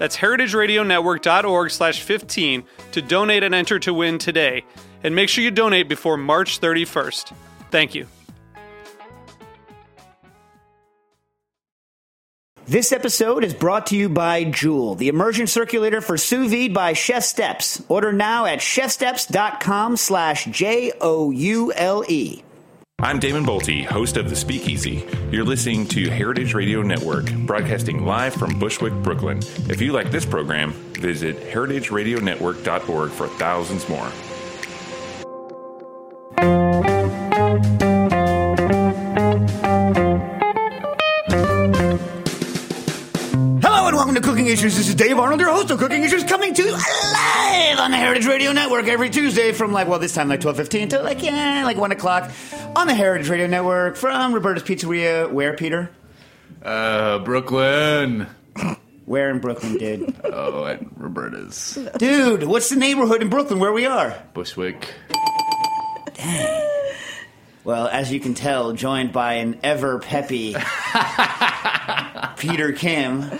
That's heritageradionetwork.org slash 15 to donate and enter to win today. And make sure you donate before March 31st. Thank you. This episode is brought to you by Joule, the immersion circulator for sous vide by Chef Steps. Order now at chefsteps.com slash J-O-U-L-E. I'm Damon Boelte, host of The Speakeasy. You're listening to Heritage Radio Network, broadcasting live from Bushwick, Brooklyn. If you like this program, visit heritageradionetwork.org for thousands more. Hello and welcome to Cooking Issues. This is Dave Arnold, your host of Cooking Issues, coming to you live on the Heritage Radio Network every Tuesday from like, well, this time like 12.15 to like, yeah, like 1 o'clock on the Heritage Radio Network from Roberta's Pizzeria. Where, Peter? Uh, Brooklyn. Where in Brooklyn, dude? Oh, at Roberta's. dude, what's the neighborhood in Brooklyn where we are? Bushwick. Dang. Well, as you can tell, joined by an ever peppy Peter Kim,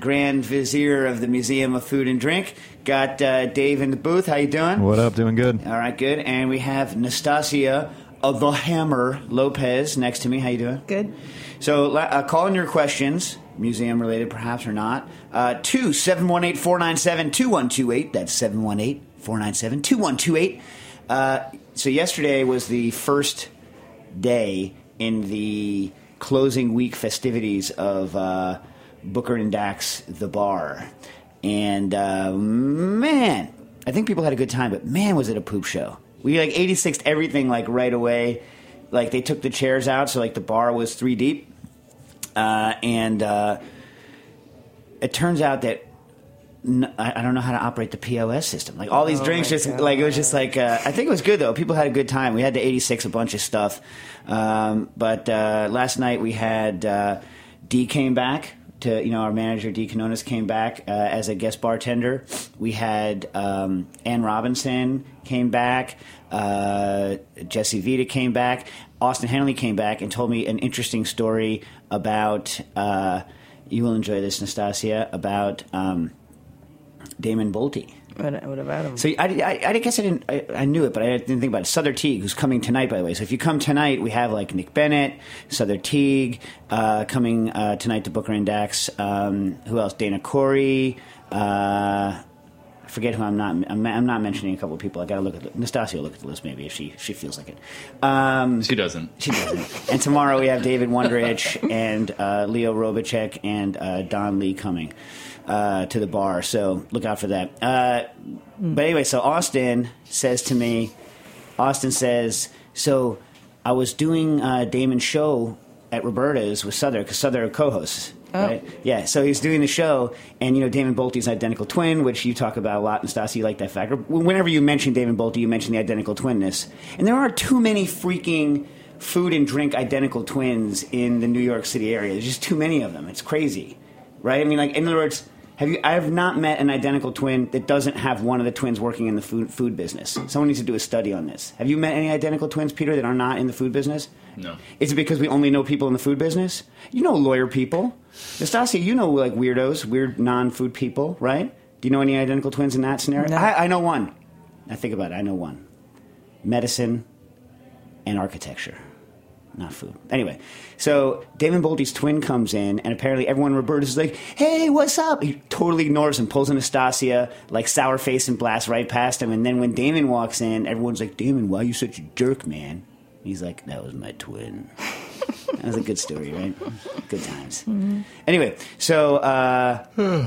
Grand Vizier of the Museum of Food and Drink. Got uh, Dave in the booth. How you doing? What up? Doing good. All right, good. And we have Nastasia of the Hammer Lopez next to me. How you doing? Good. So uh, call in your questions, museum related perhaps or not, uh, to 718-497-2128. That's 718-497-2128. Uh, so yesterday was the first day in the closing week festivities of uh, Booker and Dax The Bar. And uh, man, I think people had a good time, but man, was it a poop show. We like 86'd everything like right away. Like they took the chairs out, so like the bar was three deep. Uh, and uh, it turns out that n- I don't know how to operate the POS system. Like all these drinks, just like it was just like uh, I think it was good though. People had a good time. We had to 86 a bunch of stuff, um, but uh, last night we had uh, D came back to you know our manager D Canonis came back uh, as a guest bartender. We had um, Ann Robinson came back. Uh, Jesse Vida came back. Austin Hennelly came back and told me an interesting story about. Uh, you will enjoy this, Nastasia. About um, Damon Boelte. What, what about him? So I, I, I guess I didn't. I, I knew it, but I didn't think about it. Souther Teague, who's coming tonight, by the way. So if you come tonight, we have like Nick Bennett, Souther Teague uh, coming uh, tonight to Booker and Dax. Um, who else? Dana Corey. Uh, I forget who I'm not. I'm, I'm not mentioning a couple of people. I got to look at the, Nastasia. will Look at the list, maybe if she she feels like it. Um, She doesn't. she doesn't. and tomorrow we have David Wondrich and uh, Leo Robitschek and uh, Don Lee coming uh, to the bar. So look out for that. Uh, but anyway, so Austin says to me, Austin says, so I was doing uh, Damon's show at Roberta's with Souther because Souther co-hosts. Right? Yeah, so he's doing the show, and you know Damon Boelte's an identical twin, which you talk about a lot, and Stassi, you like that fact. Whenever you mention Damon Boelte, you mention the identical twinness, and there are too many freaking food and drink identical twins in the New York City area. There's just too many of them. It's crazy, right? I mean, like in other words, have you? I have not met an identical twin that doesn't have one of the twins working in the food food business. Someone needs to do a study on this. Have you met any identical twins, Peter, that are not in the food business? No. Is it because we only know people in the food business? You know lawyer people. Nastasia, you know like weirdos, weird non-food people, right? Do you know any identical twins in that scenario? No. I, I know one. I think about it. I know one. Medicine and architecture. Not food. Anyway, so Damon Boelte's twin comes in, and apparently everyone in Roberta's like, "Hey, what's up?" He totally ignores him, pulls Anastasia like sour face and blasts right past him. And then when Damon walks in, everyone's like, "Damon, why are you such a jerk, man?" He's like, "That was my twin." that was a good story, right? Good times. Anyway, so uh,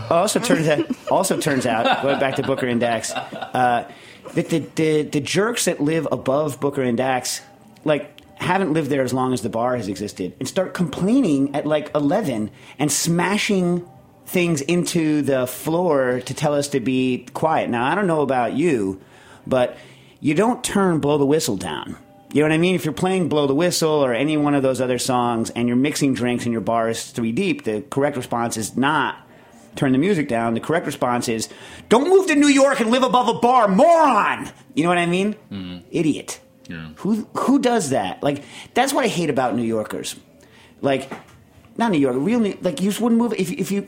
also turns out, also turns out, going back to Booker and Dax, uh, that the, the the jerks that live above Booker and Dax, like haven't lived there as long as the bar has existed, and start complaining at like eleven and smashing things into the floor to tell us to be quiet. Now I don't know about you, but you don't turn blow the whistle down. You know what I mean? If you're playing Blow the Whistle or any one of those other songs and you're mixing drinks and your bar is three deep, the correct response is not turn the music down. The correct response is don't move to New York and live above a bar, moron! You know what I mean? Mm-hmm. Idiot. Who, who does that? Like, that's what I hate about New Yorkers. Like, not New York, real New, like, you just wouldn't move, if, if you,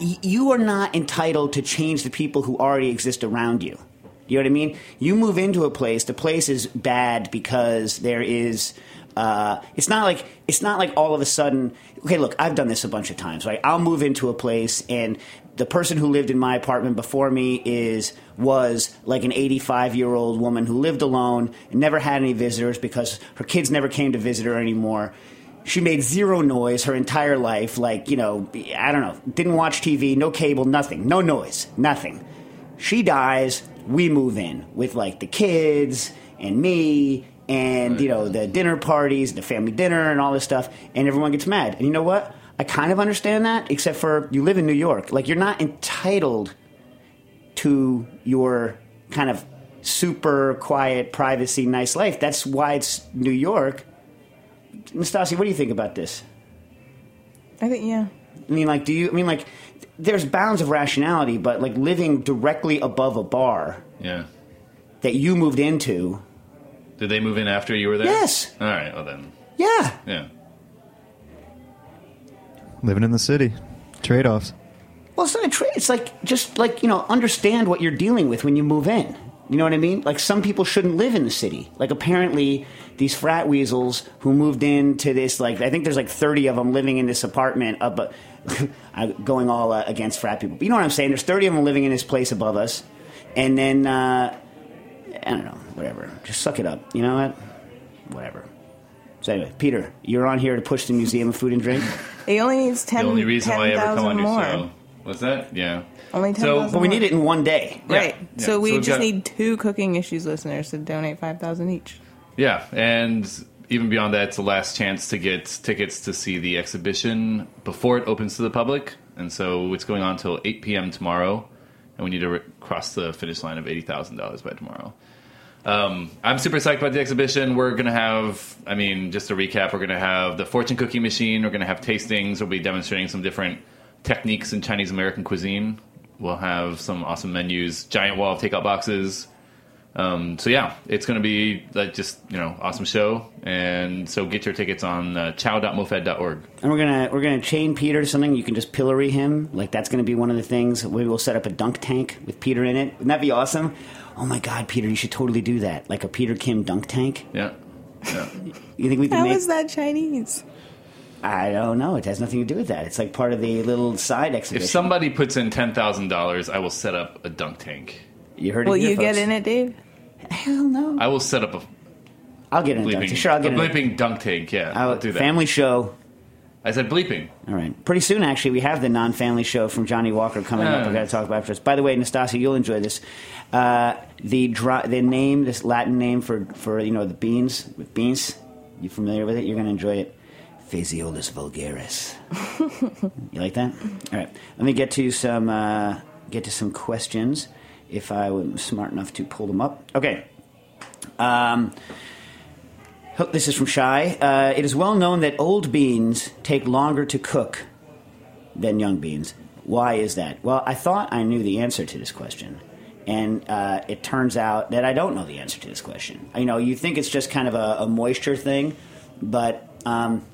you are not entitled to change the people who already exist around you. You know what I mean? You move into a place, the place is bad because there is. Uh, it's not like it's not like all of a sudden. Okay, look, I've done this a bunch of times. Right, I'll move into a place, and the person who lived in my apartment before me is was like an 85 year old woman who lived alone and never had any visitors because her kids never came to visit her anymore. She made zero noise her entire life like you know i don't know didn't watch tv no cable nothing no noise nothing. She dies we move in with like the kids and me and you know the dinner parties the family dinner and all this stuff and everyone gets mad. And you know what i kind of understand that except for you live in new york like you're not entitled to your kind of super quiet privacy nice life that's why it's new york Nastasia, what do you think about this? I think yeah. I mean, like, do you? I mean, like, there's bounds of rationality, but like living directly above a bar Yeah. that you moved into, Did they move in after you were there? Yes. All right. Well then. yeah, Yeah. Living in the city. Trade offs. Well, it's not a trade. It's like just like you know, understand what you're dealing with when you move in. You know what I mean? Like some people shouldn't live in the city. Like apparently these frat weasels who moved into this like I think there's like 30 of them living in this apartment up I'm going all uh, against frat people. But you know what I'm saying? There's 30 of them living in this place above us. And then uh I don't know, whatever. Just suck it up. You know what? Whatever. So anyway, Peter, you're on here to push the Museum of Food and Drink. He only needs ten. The only reason why I ever come on your more. show. What's that? Yeah. Only ten. So- But we more. need it in one day. Yeah, Right. yeah. So we So just got- need two cooking issues listeners to donate five thousand each. Yeah, and even beyond that, it's the last chance to get tickets to see the exhibition before it opens to the public. And so it's going on until 8 p.m. tomorrow, and we need to re- cross the finish line of $80,000 by tomorrow. Um, I'm super psyched about the exhibition. We're going to have, I mean, just to recap, we're going to have the fortune cookie machine. We're going to have tastings. We'll be demonstrating some different techniques in Chinese American cuisine. We'll have some awesome menus, giant wall of takeout boxes. Um, so yeah, it's going to be like just you know awesome show, and so get your tickets on uh, chow.mofad.org. And we're gonna we're gonna chain Peter to something. You can just pillory him. Like that's gonna be one of the things. We'll set up a dunk tank with Peter in it. Wouldn't that be awesome? Oh my God, Peter, you should totally do that. Like a Peter Kim dunk tank. Yeah, yeah. You think we can How make? is that Chinese? I don't know. It has nothing to do with that. It's like part of the little side exhibition. if somebody puts in ten thousand dollars, I will set up a dunk tank. You heard Will it here, you get in it, Dave? Hell no. I will set up a I'll get in a dunk tank. Sure, I'll get a in. bleeping dunk tank. Yeah, I'll- I'll do that. Family show. I said bleeping. All right. Pretty soon, actually, we have the non-family show from Johnny Walker coming up. Yeah. We're going to talk about after this. By the way, Nastasia, you'll enjoy this. Uh, the dry, the name, this Latin name for for you know the beans with beans. You familiar with it? You're going to enjoy it. Phaseolus vulgaris. you like that? All right. Let me get to some uh, get to some questions. If I was smart enough to pull them up. Okay. Um, this is from Shy. Uh, it is well known that old beans take longer to cook than young beans. Why is that? Well, I thought I knew the answer to this question. And uh, it turns out that I don't know the answer to this question. You know, you think it's just kind of a, a moisture thing, but um,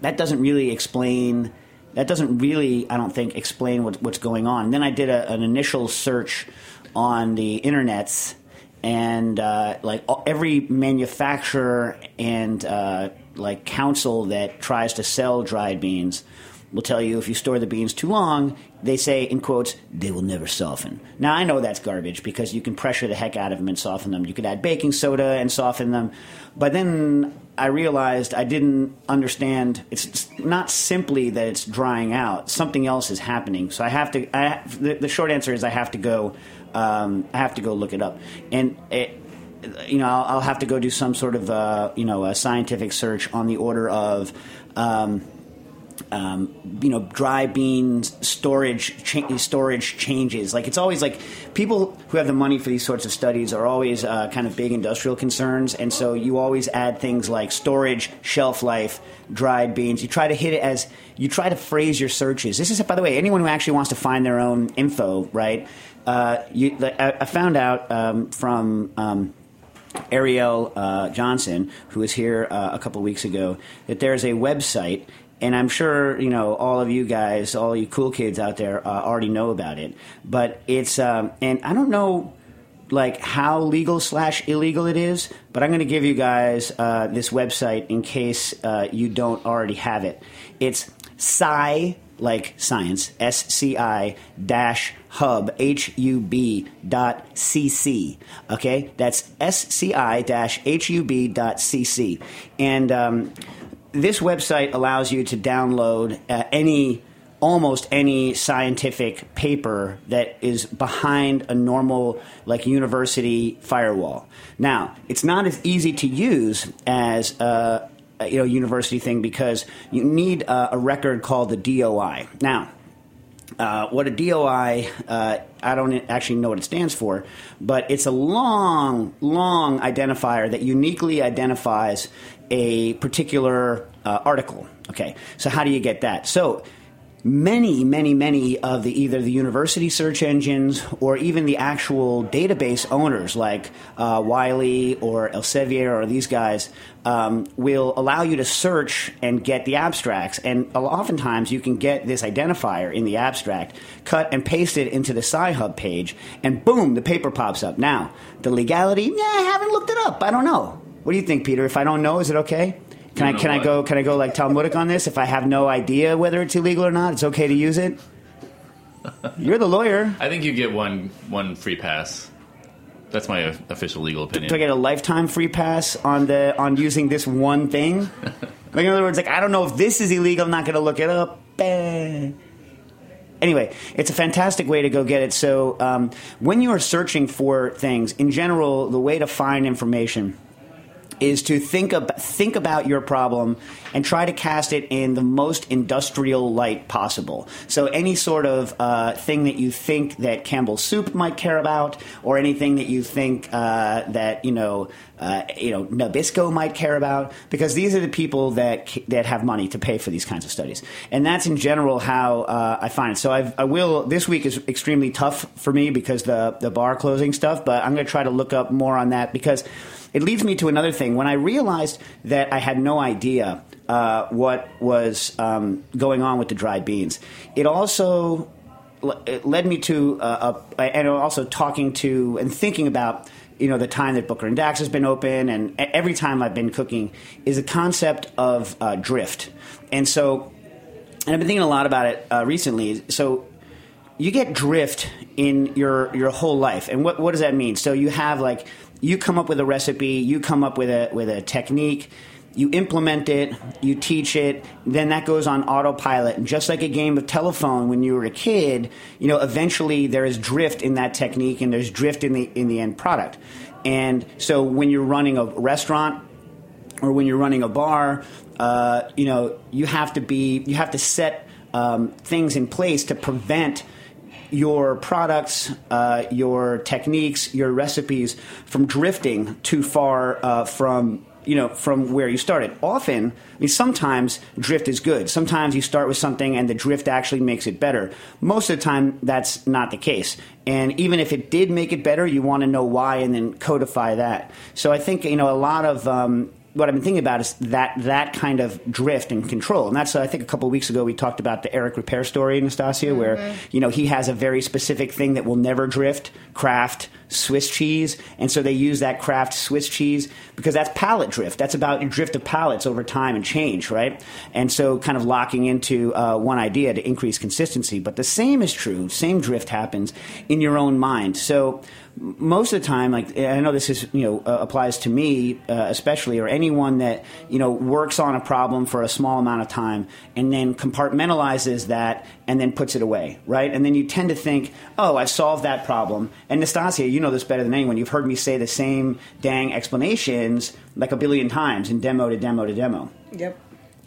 that doesn't really explain. That doesn't really, I don't think, explain what, what's going on. then I did a, an initial search on the internets, and uh, like all- every manufacturer and uh, like council that tries to sell dried beans will tell you if you store the beans too long, they say in quotes, they will never soften. Now I know that's garbage because you can pressure the heck out of them and soften them. You could add baking soda and soften them, but then I realized I didn't understand. It's not simply that it's drying out; something else is happening. So I have to. I, the, the short answer is I have to go. Um, I have to go look it up, and it, you know I'll, I'll have to go do some sort of uh, you know a scientific search on the order of. Um, um, you know, dry beans storage cha- storage changes. Like it's always like people who have the money for these sorts of studies are always uh, kind of big industrial concerns, and so you always add things like storage, shelf life, dried beans. You try to hit it as you try to phrase your searches. This is, by the way, anyone who actually wants to find their own info, right? Uh, you, I, I found out um, from. Um, Ariel uh, Johnson, who was here uh, a couple weeks ago, that there's a website, and I'm sure you know all of you guys, all you cool kids out there, uh, already know about it. But it's um, and I don't know like how legal slash illegal it is, but I'm going to give you guys uh, this website in case uh, you don't already have it. It's Sci like science, S-C-I dash hub, H-U-B dot C-C. Okay? That's S-C-I dash H-U-B dot C-C. And um, this website allows you to download uh, any almost any scientific paper that is behind a normal like university firewall. Now, it's not as easy to use as uh, a you know university thing because you need uh, a record called the DOI. Now, uh, what a DOI, uh, I don't actually know what it stands for, but it's a long, long identifier that uniquely identifies a particular uh, article. Okay, so how do you get that? So many, many, many of the either the university search engines or even the actual database owners like uh, Wiley or Elsevier or these guys um, will allow you to search and get the abstracts. And oftentimes you can get this identifier in the abstract, cut and paste it into the Sci-Hub page, and boom, the paper pops up. Now, the legality, yeah, I haven't looked it up. I don't know. What do you think, Peter? If I don't know, is it okay? Can I can I go can I go like Talmudic on this? If I have no idea whether it's illegal or not, it's okay to use it. You're the lawyer. I think you get one one free pass. That's my official legal opinion. Do I get a lifetime free pass on the on using this one thing? like in other words, like I don't know if this is illegal. I'm not going to look it up. Eh. Anyway, it's a fantastic way to go get it. So um, when you are searching for things, in general, the way to find information is to think ab- think about your problem and try to cast it in the most industrial light possible. So any sort of uh, thing that you think that Campbell Soup might care about, or anything that you think uh, that you know uh, you know Nabisco might care about, because these are the people that that have money to pay for these kinds of studies, and that's in general how uh, I find it. So I've, I will. This week is extremely tough for me because the the bar closing stuff, but I'm going to try to look up more on that because it leads me to another thing. When I realized that I had no idea uh, what was um, going on with the dried beans, it also it led me to uh, a, and also talking to and thinking about you know the time that Booker and Dax has been open, and every time I've been cooking is a concept of uh, drift, and so and I've been thinking a lot about it uh, recently. So you get drift in your your whole life, and what what does that mean? So you have like you come up with a recipe, you come up with a with a technique. You implement it, you teach it, then that goes on autopilot. And just like a game of telephone when you were a kid, you know, eventually there is drift in that technique and there's drift in the in the end product. And so when you're running a restaurant or when you're running a bar, uh, you know, you have to be, you have to set um, things in place to prevent your products, uh, your techniques, your recipes from drifting too far uh, from you know from where you started. Often, I mean, sometimes drift is good. Sometimes you start with something and the drift actually makes it better. Most of the time, that's not the case. And even if it did make it better, you want to know why and then codify that. So I think you know a lot of um, what I've been thinking about is that that kind of drift and control, and that's I think a couple of weeks ago we talked about the Eric Ripert story, Anastasia, where you know he has a very specific thing that will never drift, Kraft Swiss cheese, and so they use that Kraft Swiss cheese because that's palate drift. That's about your drift of palates over time and change, right? And so kind of locking into uh, one idea to increase consistency. But the same is true. Same drift happens in your own mind. So most of the time, like I know this is you know uh, applies to me uh, especially, or anyone that you know works on a problem for a small amount of time and then compartmentalizes that and then puts it away, right? And then you tend to think, oh, I've solved that problem. And Nastasia, you know this better than anyone. You've heard me say the same dang explanations like a billion times in demo to demo to demo Yep.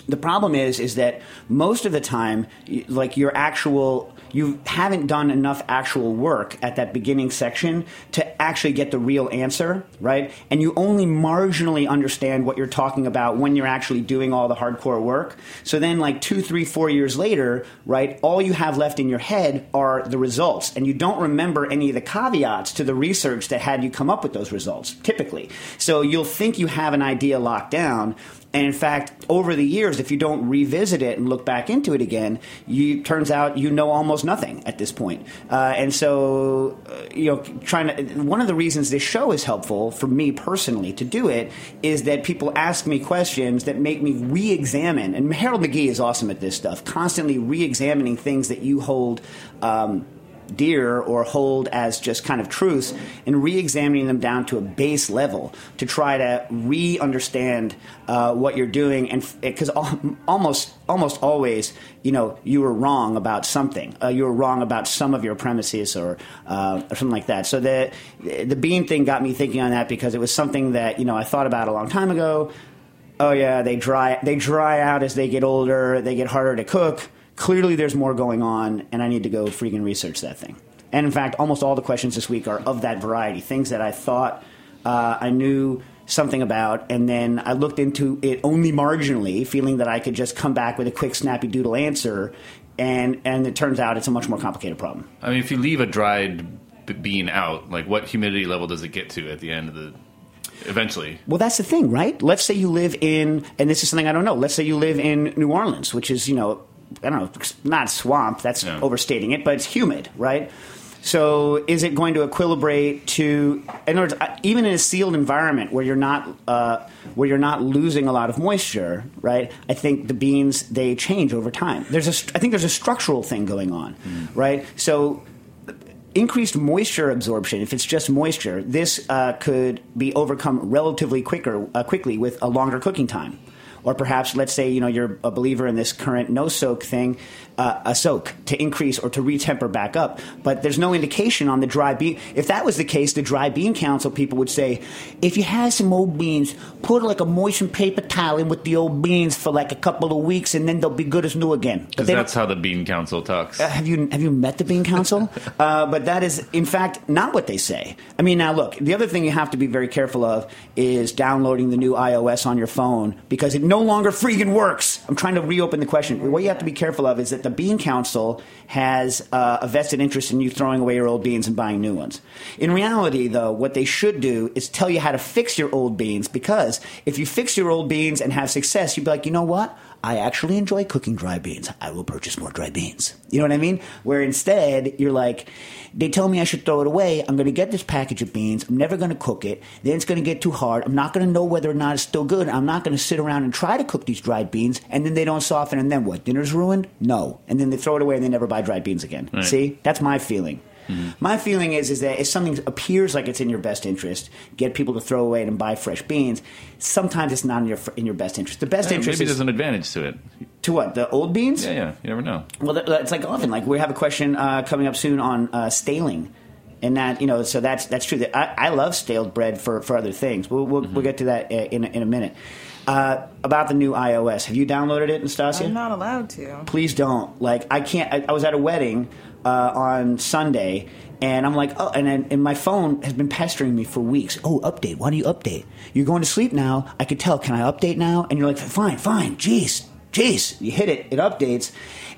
the problem is is that most of the time like your actual you haven't done enough actual work at that beginning section to actually get the real answer right? And you only marginally understand what you're talking about when you're actually doing all the hardcore work. So then like two three four years later right all you have left in your head are the results. And you don't remember any of the caveats to the research that had you come up with those results typically. So you'll think you have an idea locked down and in fact, over the years, if you don't revisit it and look back into it again, you turns out you know almost nothing at this point. Uh, and so, uh, you know, trying to one of the reasons this show is helpful for me personally to do it is that people ask me questions that make me re-examine. And Harold McGee is awesome at this stuff, constantly re-examining things that you hold. Um, dear or hold as just kind of truths and re-examining them down to a base level to try to re-understand uh, what you're doing and because almost almost always you know you were wrong about something. Uh, you were wrong about some of your premises or, uh, or something like that. So the the bean thing got me thinking on that because it was something that you know I thought about a long time ago. Oh yeah they dry they dry out as they get older they get harder to cook clearly there's more going on, and I need to go freaking research that thing. And in fact, almost all the questions this week are of that variety things that I thought uh, I knew something about, and then I looked into it only marginally, feeling that I could just come back with a quick, snappy doodle answer. And, and it turns out it's a much more complicated problem. I mean, if you leave a dried bean out, like what humidity level does it get to at the end of the? Eventually, Well, that's the thing, right? Let's say you live in, and this is something I don't know. Let's say you live in New Orleans, which is, you know, I don't know, not swamp. That's Yeah. overstating it, but it's humid, right? So, is it going to equilibrate to? In other words, uh, even in a sealed environment where you're not uh, where you're not losing a lot of moisture, right? I think the beans they change over time. There's a, I think there's a structural thing going on, right? So, increased moisture absorption, if it's just moisture, this uh, could be overcome relatively quicker, uh, quickly with a longer cooking time. Or perhaps, let's say, you know, you're a believer in this current no soak thing, uh, a soak to increase or to retemper back up. But there's no indication on the dry bean. If that was the case, the dry bean council people would say, if you have some old beans, put like a moistened paper towel in with the old beans for like a couple of weeks, and then they'll be good as new again. Because that's how the Bean Council talks. uh, have you have you met the Bean Council? uh, but that is, in fact, not what they say. I mean, now look, the other thing you have to be very careful of is downloading the new iOS on your phone because it no longer freaking works. I'm trying to reopen the question. What you have to be careful of is that the Bean Council has uh, a vested interest in you throwing away your old beans and buying new ones. In reality, though, what they should do is tell you how to fix your old beans because if you fix your old beans and have success, you'd be like, you know what? I actually enjoy cooking dry beans. I will purchase more dry beans. You know what I mean? Where instead you're like, they tell me I should throw it away. I'm going to get this package of beans. I'm never going to cook it. Then it's going to get too hard. I'm not going to know whether or not it's still good. I'm not going to sit around and try to cook these dried beans. And then they don't soften. And then what? Dinner's ruined? No. And then they throw it away and they never buy dried beans again. Right. See? That's my feeling. My feeling is is that if something appears like it's in your best interest, get people to throw away and buy fresh beans. Sometimes it's not in your in your best interest. The best Yeah, interest maybe is there's an advantage to it. to what the old beans. Yeah, yeah. You never know. Well, it's like often like we have a question uh, coming up soon on uh, staling, and that you know so that's that's true. That I, I love staled bread for, for other things. We'll we'll, we'll get to that uh, in a, in a minute. Uh, about the new iOS, have you downloaded it, Nastasia? I'm not allowed to. please don't. Like, I can't. I, I was at a wedding uh, on Sunday, and I'm like, oh, and, and my phone has been pestering me for weeks. Oh, update. Why do you update? You're going to sleep now. I could tell. Can I update now? And you're like, fine, fine. Jeez. jeez. you hit it, it updates,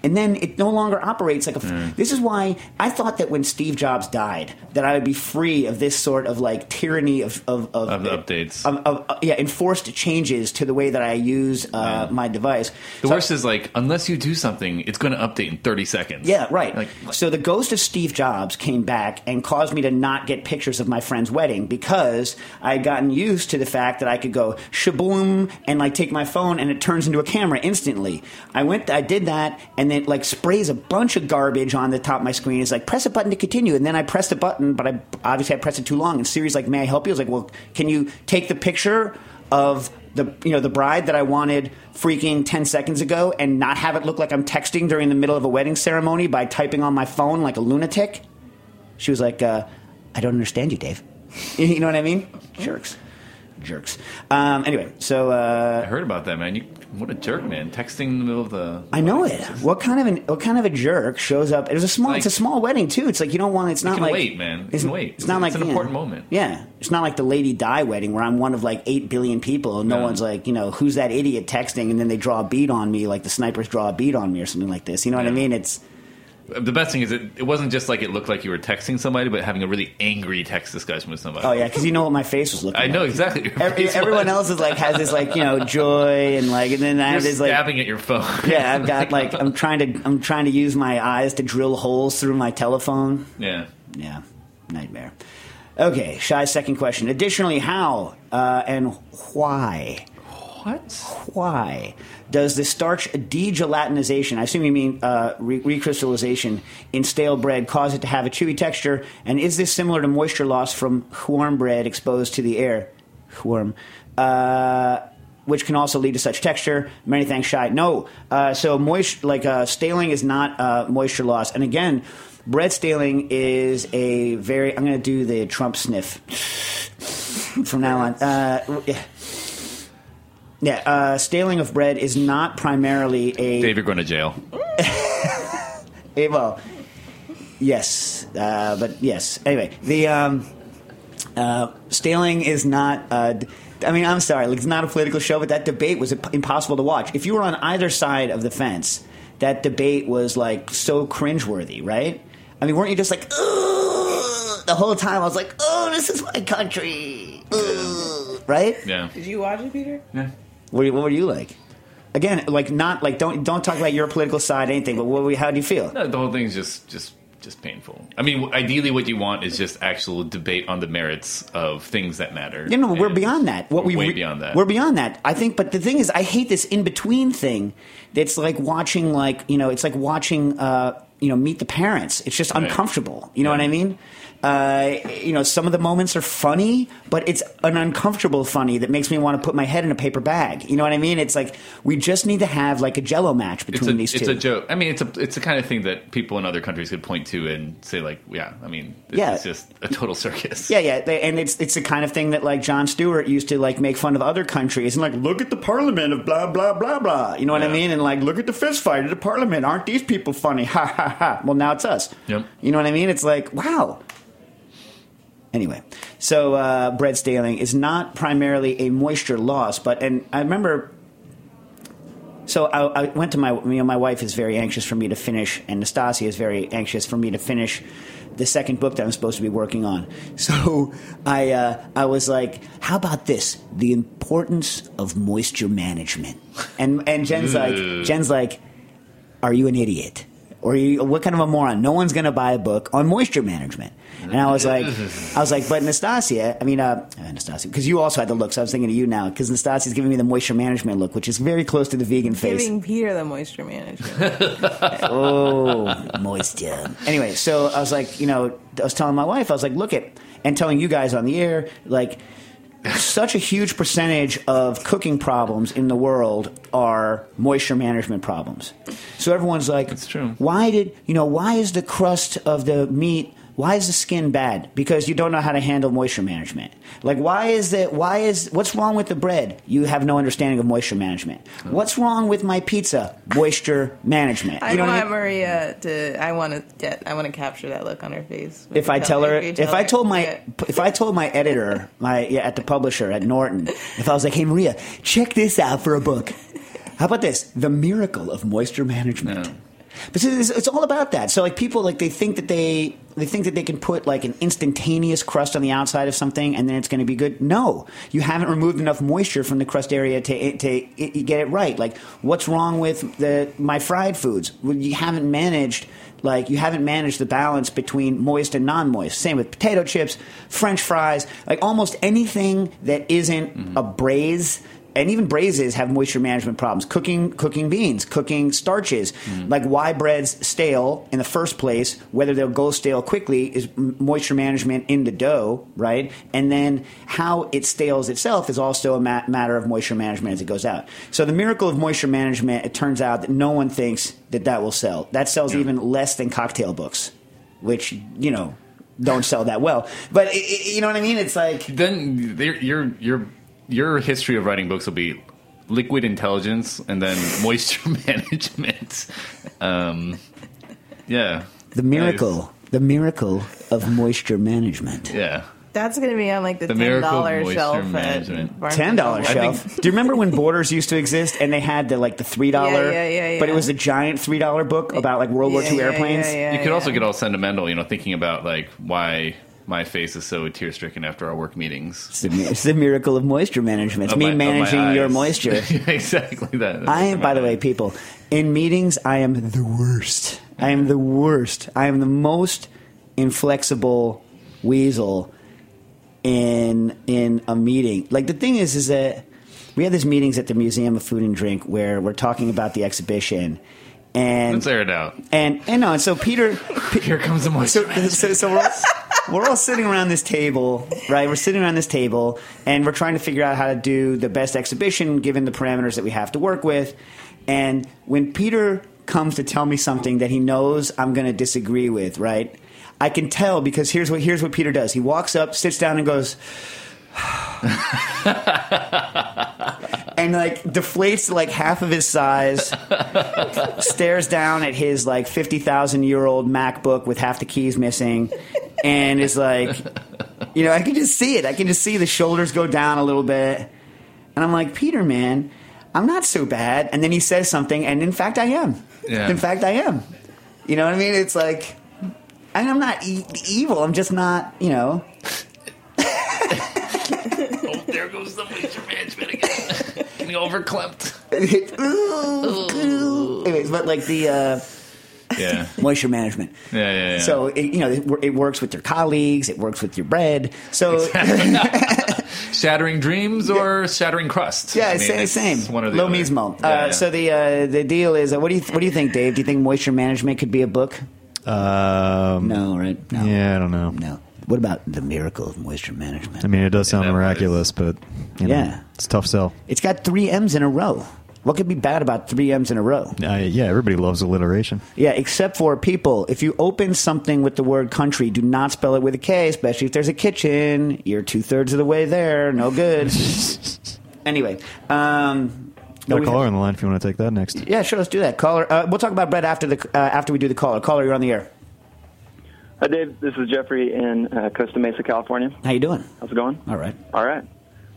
and then it no longer operates like a. f- This is why I thought that when Steve Jobs died, that I would be free of this sort of like tyranny of of, of, Of the updates. of, of- uh, yeah, enforced changes to the way that I use uh, my device. The So- worst is like unless you do something, it's going to update in 30 seconds. yeah, right. Like so the ghost of Steve Jobs came back and caused me to not get pictures of my friend's wedding because I had gotten used to the fact that I could go shaboom and like take my phone and it turns into a camera instantly. I went, I did that, and then like sprays a bunch of garbage on the top of my screen. It's like press a button to continue, and then I pressed a button, but I obviously I pressed it too long. And Siri's like, "May I help you?" I was like, "Well, can you take the picture of the you know the bride that I wanted freaking 10 seconds ago and not have it look like I'm texting during the middle of a wedding ceremony by typing on my phone like a lunatic? She was like, uh, I don't understand you, Dave. you know what I mean? Jerks. Jerks. Um, anyway, so uh, I heard about that, man. You, what a jerk, man. Texting in the middle of the. I know it. What kind of an what kind of a jerk shows up? It was a small. Like- it's a small wedding too. It's like you don't want. It's not can like wait, man. It's, can wait. It's not like It's an know, important moment. Yeah, it's not like the Lady Di wedding where I'm one of like eight billion people and no Yeah. one's like you know who's that idiot texting and then they draw a bead on me like the snipers draw a bead on me or something like this. You know what I mean? It's The best thing is it, it wasn't just like it looked like you were texting somebody, but having a really angry text discussion with somebody. oh yeah, because you know what my face was looking. Like. I know exactly. Every, everyone was. else is like has this like you know joy and like and then I have this like stabbing at your phone. yeah I've got like I'm trying to I'm trying to use my eyes to drill holes through my telephone. yeah. Yeah, nightmare. Okay, Shy's second question. Additionally, how uh, and why? What? Why does the starch degelatinization, I assume you mean uh, re- recrystallization, in stale bread cause it to have a chewy texture? And is this similar to moisture loss from warm bread exposed to the air? Warm. Uh, which can also lead to such texture. Many thanks, Shy. No, uh, so moist like uh, staling is not uh, moisture loss. And again, bread staling is a very. I'm going to do the Trump sniff from now on. Yeah. Yeah, uh, staling of bread is not primarily a, Dave, you're going to jail. a- well, yes, uh, but yes. Anyway, the um, uh, staling is not. Uh, d- I mean, I'm sorry, like, it's not a political show, but that debate was impossible to watch. If you were on either side of the fence, that debate was like so cringeworthy, right? I mean, weren't you just like, Ugh, the whole time? I was like, oh, this is my country, Ugh," right? Yeah. Did you watch it, Peter? Yeah. What, what were you like? Again, like not like don't don't talk about your political side, anything. But what, how do you feel? No, the whole thing's just just just painful. I mean, ideally, what you want is just actual debate on the merits of things that matter. You know, we're beyond that. What we're we way re- beyond that. We're beyond that. I think, but the thing is, I hate this in between thing. That's like watching, like you know, it's like watching, uh, you know, Meet the Parents. It's just Right. uncomfortable. You know Yeah. what I mean? Uh, you know, some of the moments are funny, but it's an uncomfortable funny that makes me want to put my head in a paper bag. You know what I mean? It's like we just need to have like a Jello match it's between a these it's two. a joke. I mean, it's a it's the kind of thing that people in other countries could point to and say like, yeah. I mean, it's, Yeah. it's just a total circus. Yeah, yeah, they, and it's it's the kind of thing that like Jon Stewart used to like make fun of other countries and like look at the parliament of blah blah blah blah. You know what I mean? And like look at the fist fight at the parliament. Aren't these people funny? Ha ha ha. Well, now it's us. Yep. You know what I mean? It's like wow. Anyway, so uh, bread staling is not primarily a moisture loss, but and I remember. So I, I went to my, you know, my wife is very anxious for me to finish, and Nastasia is very anxious for me to finish the second book that I'm supposed to be working on. So I, uh, I was like, how about this? The importance of moisture management. And, and Jen's like, Jen's like, are you an idiot? Or you, what kind of a moron? No one's going to buy a book on moisture management. And I was like, I was like, but Nastasia, I mean, uh, Nastasia, because you also had the look, so I was thinking of you now, because Nastasia's giving me the moisture management look, which is very close to the vegan face. Giving Peter the moisture management. Oh, moisture. Anyway, so I was like, you know, I was telling my wife, I was like, look at, and telling you guys on the air, like, such a huge percentage of cooking problems in the world are moisture management problems. So everyone's like. Why did you know? Why is the crust of the meat? Why is the skin bad? Because you don't know how to handle moisture management. Like, why is that? Why is what's wrong with the bread? You have no understanding of moisture management. What's wrong with my pizza? Moisture management. I You know what I want mean? Maria to. I want to get. I want to capture that look on her face. if I tell her, you if I her- told my, yeah. if I told my editor, my yeah, at the publisher at Norton, if I was like, "Hey Maria, check this out for a book," How about this? The miracle of moisture management. Yeah. But see, it's, it's all about that. So like people like they think that they they think that they can put like an instantaneous crust on the outside of something and then it's going to be good. No, you haven't removed enough moisture from the crust area to to get it right. Like what's wrong with the my fried foods? Well, you haven't managed like you haven't managed the balance between moist and non-moist. Same with potato chips, French fries, like almost anything that isn't mm-hmm. a braise and even braises have moisture management problems. Cooking, cooking beans, cooking starches. Mm. Like why bread's stale in the first place, whether they'll go stale quickly, is moisture management in the dough, right? And then how it stales itself is also a ma- matter of moisture management as it goes out. So the miracle of moisture management, it turns out that no one thinks that that will sell. That sells even less than cocktail books, which you know don't sell that well. But i i you know what I mean? It's like Then your your your your history of writing books will be liquid intelligence and then moisture management. Um, yeah, the miracle, the miracle of moisture management. Yeah. That's going to be on like the, The ten miracle of dollar moisture shelf. at Ten and dollar Noble. shelf. think- Do you remember when Borders used to exist and they had the like the three dollar? Yeah, yeah, yeah, But it was a giant three dollar book about like World War II yeah, airplanes. yeah, yeah, You could also get all sentimental, you know, thinking about like why my face is so tear stricken after our work meetings. It's the, it's the miracle of moisture management. It's Of me my- managing your moisture. exactly that. I am, by the way, people, in meetings, I am the worst. I am the worst. I am the most inflexible weasel in in a meeting. Like the thing is, is that we had these meetings at the Museum of Food and Drink where we're talking about the exhibition, and Let's air it out. and and no, and so Peter, Here comes the moisture. so, so, so we're, we're all sitting around this table, right? We're sitting around this table, and we're trying to figure out how to do the best exhibition given the parameters that we have to work with. And when Peter comes to tell me something that he knows I'm going to disagree with, right? I can tell because here's what here's what Peter does. He walks up, sits down, and goes. and like deflates like half of his size stares down at his like 50,000 year old MacBook with half the keys missing and is like, you know, I can just see it. I can just see the shoulders go down a little bit. And I'm like, Peter, man, I'm not so bad. And then he says something, and in fact, I am. Yeah. In fact, I am. You know what I mean? It's like, and I'm not e- evil. I'm just not, you know. oh, there goes the moisture management again. Getting overclamped. Anyways, but like the uh, Yeah. moisture management. Yeah, yeah, yeah. So it, you know, it, it works with your colleagues. It works with your bread. So shattering dreams or shattering crust? Yeah, I mean, same, it's same. One or the Lo other. mismo. Yeah, uh, yeah. So the uh, the deal is, uh, what do you what do you think, Dave? Do you think moisture management could be a book? Um, No, right? No. Yeah, I don't know. No. What about the miracle of moisture management? I mean, it does sound that miraculous, but you know, Yeah. it's a tough sell. It's got three M's in a row. What could be bad about three M's in a row? I, yeah, everybody loves alliteration. Yeah, except for people. If you open something with the word country, do not spell it with a K, especially if there's a kitchen. You're two thirds of the way there. No good. anyway, um, Got a caller have- on the line if you want to take that next. Yeah, sure. Let's do that. Caller. Uh, we'll talk about bread after the uh, after we do the caller. Caller, you're on the air. Hi, Dave. This is Jeffrey in uh, Costa Mesa, California. How you doing? How's it going? All right. All right.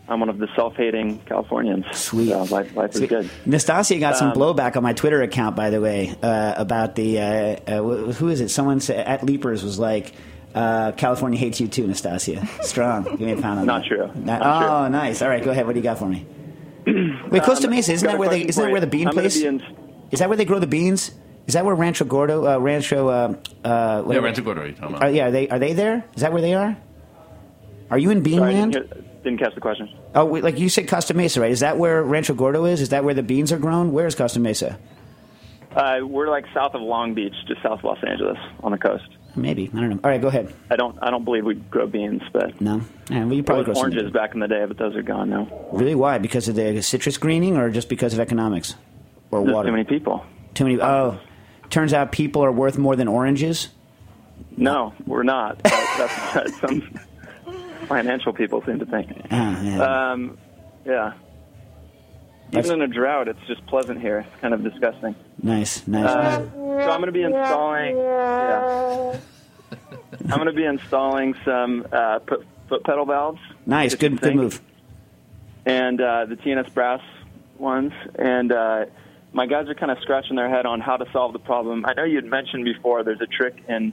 I'm one of the self-hating Californians. Sweet. So life, life is good. Nastasia got some Um, blowback on my Twitter account, by the way, uh, about the uh, uh, who is it? Someone said, at Leapers was like, uh, "California hates you too, Nastasia." Strong. Give me a pound on Not that. true. Not- Not oh, true. nice. All right, go ahead. What do you got for me? Wait, Costa Um, Mesa isn't that where they isn't that where the bean I'm place? be in- Is that where they grow the beans? Is that where Rancho Gordo, uh, Rancho? Uh, uh, yeah, Rancho Gordo. You're talking Are, yeah, are they are they there? Is that where they are? Are you in Sorry, I Beanland? didn't, hear, didn't catch the question. Oh, wait, like you said, Costa Mesa, right? Is that where Rancho Gordo is? Is that where the beans are grown? Where is Costa Mesa? Uh, we're like south of Long Beach, just south of Los Angeles, on the coast. Maybe I don't know. All right, go ahead. I don't. I don't believe we grow beans, but No, yeah, well, you probably grow there was some oranges back in the day, but those are gone now. Really? Why? Because of the citrus greening, or just because of economics, or Just water? too many people. Too many. Oh, turns out people are worth more than oranges. No, we're not. That's, that's some financial people seem to think. Ah, yeah. Um, yeah. That's- Even in a drought, it's just pleasant here. It's kind of disgusting. nice, nice. Uh, so I'm going to be installing. Yeah. I'm going to be installing some uh, foot, foot pedal valves. nice. Good, good move. And uh, the T&S brass ones, and uh, my guys are kind of scratching their head on how to solve the problem. I know you had mentioned before there's a trick in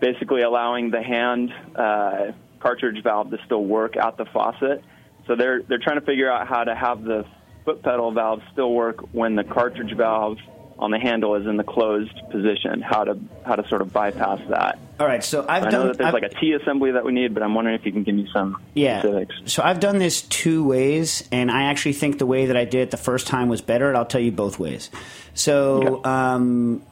basically allowing the hand uh, cartridge valve to still work at the faucet. So they're they're trying to figure out how to have the foot pedal valve still work when the cartridge valve on the handle is in the closed position. How to how to sort of bypass that. All right, so I've I done. know that there's I've- like a T assembly that we need, but I'm wondering if you can give me some Yeah. specifics. So I've done this two ways, and I actually think the way that I did it the first time was better. And I'll tell you both ways. So Okay. um,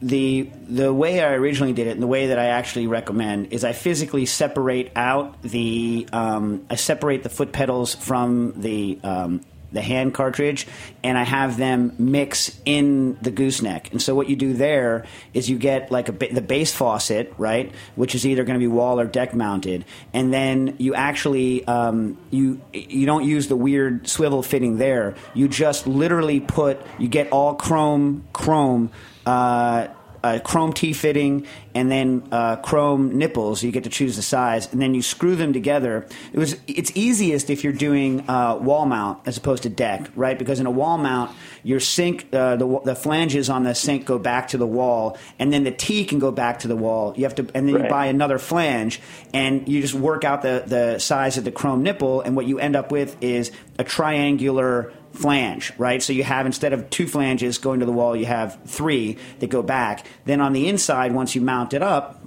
the the way I originally did it, and the way that I actually recommend, is I physically separate out the um, I separate the foot pedals from the um, the hand cartridge, and I have them mix in the gooseneck. And so what you do there is you get like a the base faucet, right, which is either going to be wall or deck mounted, and then you actually um, you you don't use the weird swivel fitting there. You just literally put you get all chrome chrome. Uh, uh, chrome T fitting and then uh, chrome nipples. You get to choose the size, and then you screw them together. It was it's easiest if you're doing uh, wall mount as opposed to deck, right? Because in a wall mount, your sink, uh, the the flanges on the sink go back to the wall, and then the T can go back to the wall. You have to, and then you buy another flange, and you just work out the the size of the chrome nipple, and what you end up with is a triangular flange, right? So you have instead of two flanges going to the wall, you have three that go back. Then on the inside, once you mount it up,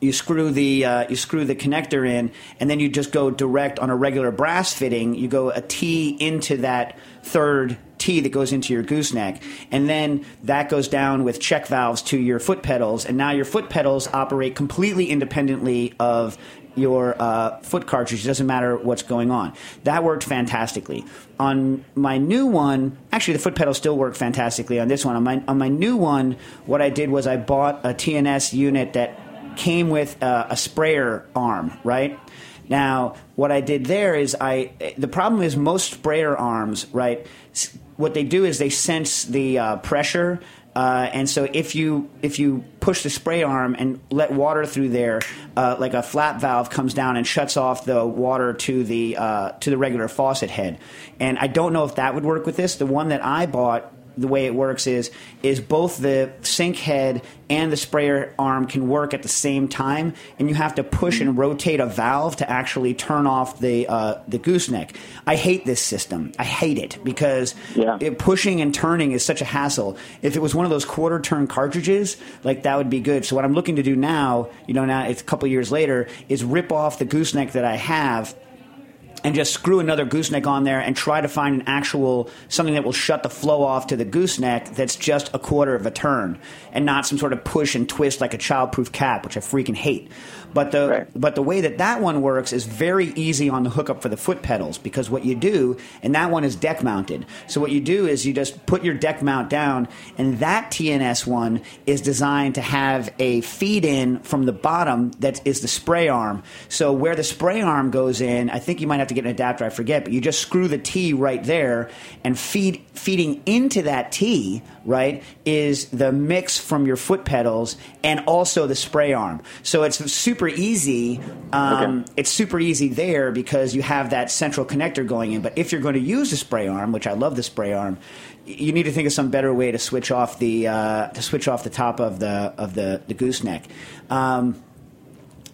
you screw the uh, you screw the connector in, and then you just go direct on a regular brass fitting. You go a T into that third T that goes into your gooseneck, and then that goes down with check valves to your foot pedals, and now your foot pedals operate completely independently of your uh, foot cartridge. It doesn't matter what's going on. That worked fantastically. On my new one, actually, the foot pedal still work fantastically on this one. On my on my new one, what I did was I bought a T&S unit that came with uh, a sprayer arm, right? Now, what I did there is I. The problem is most sprayer arms, right? What they do is they sense the uh, pressure, uh, and so if you if you push the spray arm and let water through there, uh, like a flap valve comes down and shuts off the water to the uh, to the regular faucet head. And I don't know if that would work with this. The one that I bought the way it works is is both the sink head and the sprayer arm can work at the same time, and you have to push and rotate a valve to actually turn off the uh, the gooseneck. I hate this system. I hate it because Yeah. it, pushing and turning is such a hassle. If it was one of those quarter turn cartridges, like that would be good. So what I'm looking to do now, you know, now it's a couple years later, is rip off the gooseneck that I have and just screw another gooseneck on there and try to find an actual something that will shut the flow off to the gooseneck that's just a quarter of a turn and not some sort of push and twist like a childproof cap, which I freaking hate. But the Right. but the way that that one works is very easy on the hookup for the foot pedals because what you do and that one is deck mounted. So what you do is you just put your deck mount down and that T&S one is designed to have a feed in from the bottom that is the spray arm. So where the spray arm goes in, I think you might have to get an adapter, I forget, but you just screw the T right there and feed feeding into that T, right, is the mix from your foot pedals and also the spray arm. So it's super easy. Um, Okay. It's super easy there because you have that central connector going in. But if you're going to use the spray arm, which I love the spray arm, you need to think of some better way to switch off the uh, to switch off the top of the of the, the gooseneck. Um,